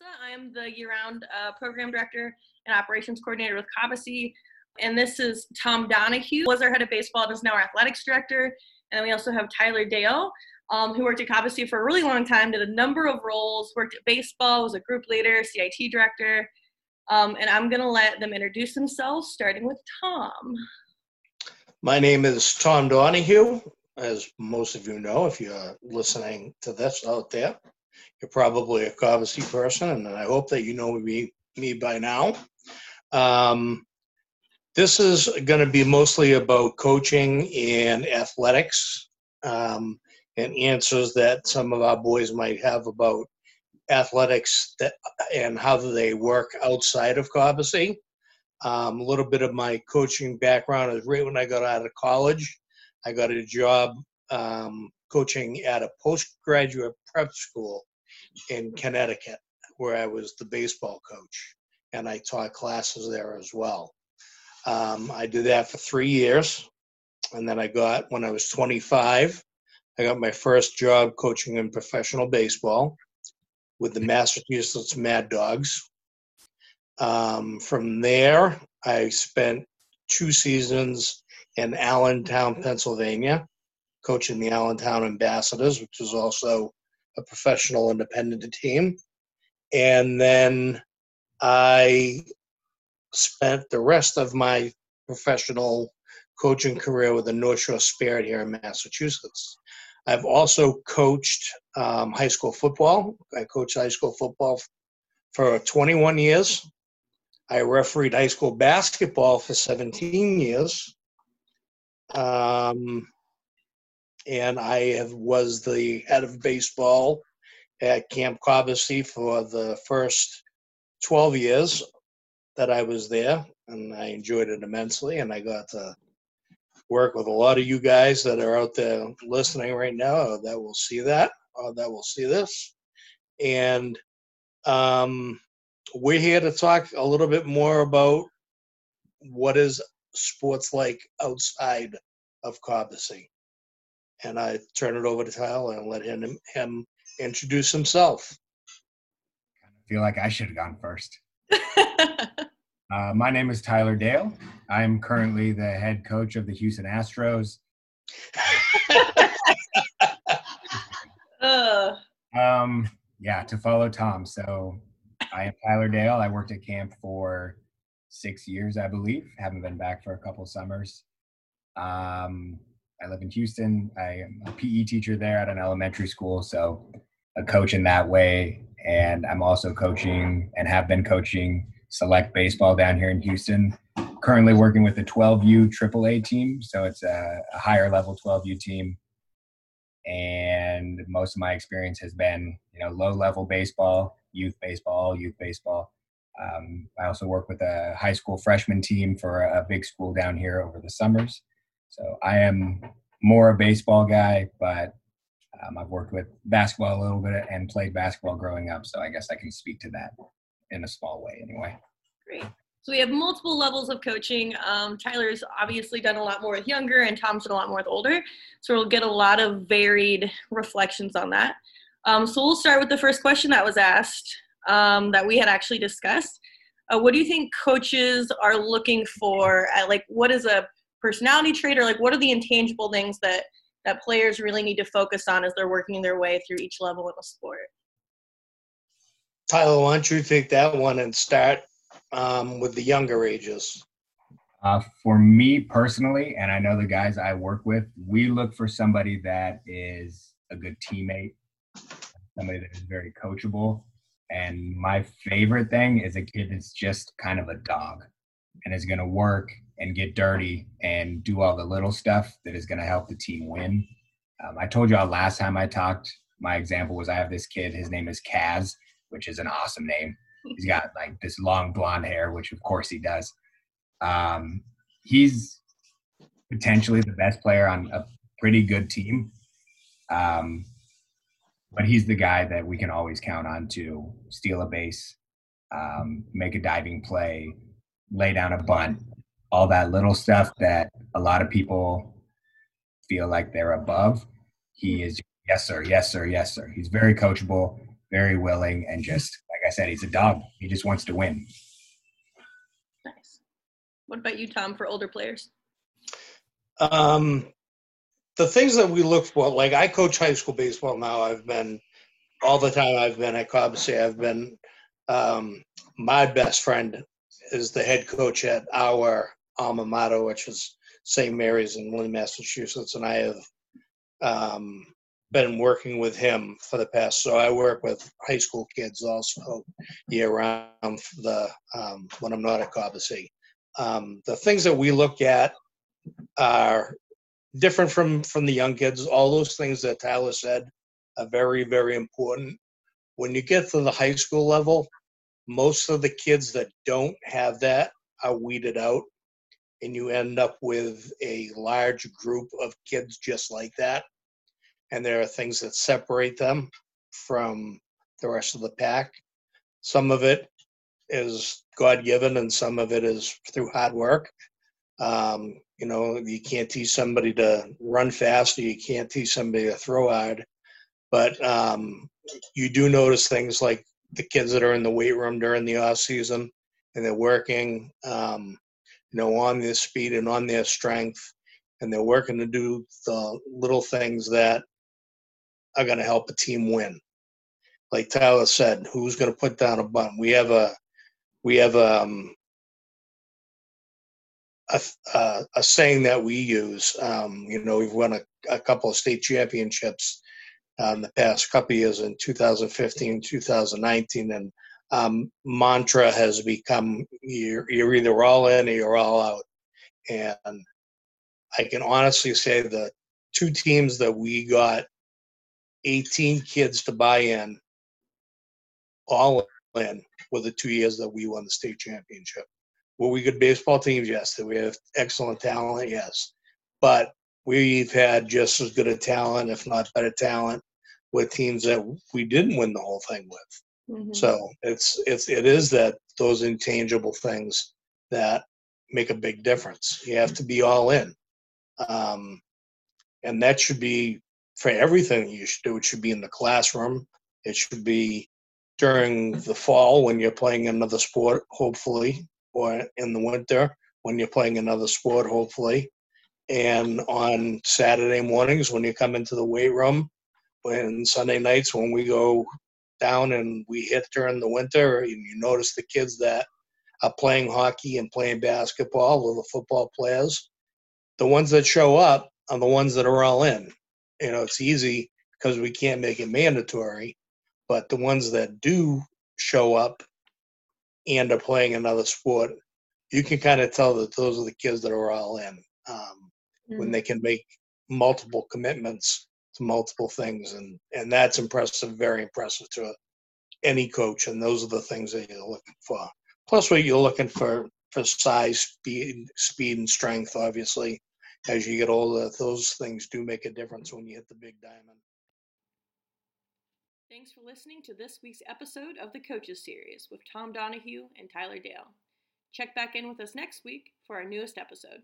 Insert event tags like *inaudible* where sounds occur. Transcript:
Melissa. I am the year-round uh, program director and operations coordinator with Cobbossee. And this is Tom Donahue, was our head of baseball and is now our athletics director. And then we also have Tyler Dale, um, who worked at Cobbossee for a really long time, did a number of roles, worked at baseball, was a group leader, CIT director. Um, and I'm going to let them introduce themselves, starting with Tom. My name is Tom Donahue. As most of you know, if you're listening to this out there, you're probably a Cobbossee person, and I hope that you know me, me by now. Um, this is going to be mostly about coaching and athletics um, and answers that some of our boys might have about athletics that, and how they work outside of Cobbossee. Um, a little bit of my coaching background is right when I got out of college. I got a job um, coaching at a postgraduate prep school in Connecticut, where I was the baseball coach, and I taught classes there as well. Um, I did that for three years, and then I got when I was 25, I got my first job coaching in professional baseball with the Massachusetts Mad Dogs. Um, from there, I spent two seasons in Allentown, Pennsylvania, coaching the Allentown Ambassadors, which was also a professional independent team. And then I spent the rest of my professional coaching career with the North Shore Spirit here in Massachusetts. I've also coached um, high school football. I coached high school football for 21 years. I refereed high school basketball for 17 years. Um, and I have, was the head of baseball at Camp Cobbossee for the first 12 years that I was there, and I enjoyed it immensely. And I got to work with a lot of you guys that are out there listening right now that will see that, or that will see this. And um, we're here to talk a little bit more about what is sports like outside of Cobbossee and I turn it over to Tyler and let him him introduce himself. I feel like I should have gone first. *laughs* uh, my name is Tyler Dale. I'm currently the head coach of the Houston Astros. *laughs* um, yeah, to follow Tom. So I am Tyler Dale. I worked at camp for six years, I believe. Haven't been back for a couple summers. Um, I live in Houston. I am a PE teacher there at an elementary school, so a coach in that way. And I'm also coaching and have been coaching select baseball down here in Houston. Currently working with the 12U AAA team, so it's a, a higher level 12U team. And most of my experience has been, you know, low level baseball, youth baseball, youth baseball. Um, I also work with a high school freshman team for a big school down here over the summers. So I am more a baseball guy, but um, I've worked with basketball a little bit and played basketball growing up. So I guess I can speak to that in a small way anyway. Great. So we have multiple levels of coaching. Um, Tyler's obviously done a lot more with younger, and Tom's done a lot more with older. So we'll get a lot of varied reflections on that. Um, so we'll start with the first question that was asked um, that we had actually discussed. Uh, what do you think coaches are looking for? At, like, what is a personality trait or like what are the intangible things that that players really need to focus on as they're working their way through each level of a sport? Tyler why don't you take that one and start um, with the younger ages? Uh, for me personally and i know the guys i work with we look for somebody that is a good teammate somebody that is very coachable and my favorite thing is a kid that's just kind of a dog and is going to work and get dirty and do all the little stuff that is going to help the team win. Um, I told y'all last time I talked, my example was I have this kid, his name is Kaz, which is an awesome name. He's got like this long blonde hair, which of course he does. Um, he's potentially the best player on a pretty good team. Um, but he's the guy that we can always count on to steal a base, um, make a diving play, lay down a bunt, all that little stuff that a lot of people feel like they're above. He is yes sir, yes sir, yes sir. He's very coachable, very willing, and just like I said, he's a dog. He just wants to win. Nice. What about you, Tom, for older players? Um, the things that we look for, like I coach high school baseball now. I've been all the time I've been at Cobbossee. I've been um, my best friend is the head coach at our alma mater, which is St. Mary's in Lynn, Massachusetts, and I have um, been working with him for the past. So I work with high school kids also year round. The um, when I'm not at Cobbossee, um, the things that we look at are different from from the young kids. All those things that Tyler said are very very important. When you get to the high school level, most of the kids that don't have that are weeded out, and you end up with a large group of kids just like that. And there are things that separate them from the rest of the pack. Some of it is God given, and some of it is through hard work. Um, you know, you can't teach somebody to run fast, or you can't teach somebody to throw hard. But um, you do notice things like the kids that are in the weight room during the off season, and they're working, um, you know, on their speed and on their strength, and they're working to do the little things that are going to help a team win. Like Tyler said, who's going to put down a bunt? We have a we have um, a, a, a saying that we use. Um, you know, we've won a, a couple of state championships um, the past couple years in 2015, 2019, and um, mantra has become you're, you're either all in or you're all out. And I can honestly say the two teams that we got 18 kids to buy in, all in, were the two years that we won the state championship. Were we good baseball teams? Yes. Did we have excellent talent? Yes. But we've had just as good a talent, if not better talent, with teams that we didn't win the whole thing with. Mm-hmm. So it's it's it is that those intangible things that make a big difference. You have to be all in, um, and that should be for everything you should do. It should be in the classroom. It should be during the fall when you're playing another sport, hopefully, or in the winter when you're playing another sport, hopefully. And on Saturday mornings when you come into the weight room, when Sunday nights when we go down and we hit during the winter, and you notice the kids that are playing hockey and playing basketball, or the football players, the ones that show up are the ones that are all in. You know, it's easy because we can't make it mandatory, but the ones that do show up and are playing another sport, you can kind of tell that those are the kids that are all in um, when they can make multiple commitments to multiple things, and and that's impressive, very impressive to any coach. And those are the things that you're looking for. Plus, what you're looking for for size, speed, speed and strength. Obviously, as you get older, those things do make a difference when you hit the big diamond. Thanks for listening to this week's episode of the Coaches Series with Tom Donahue and Tyler Dale. Check back in with us next week for our newest episode.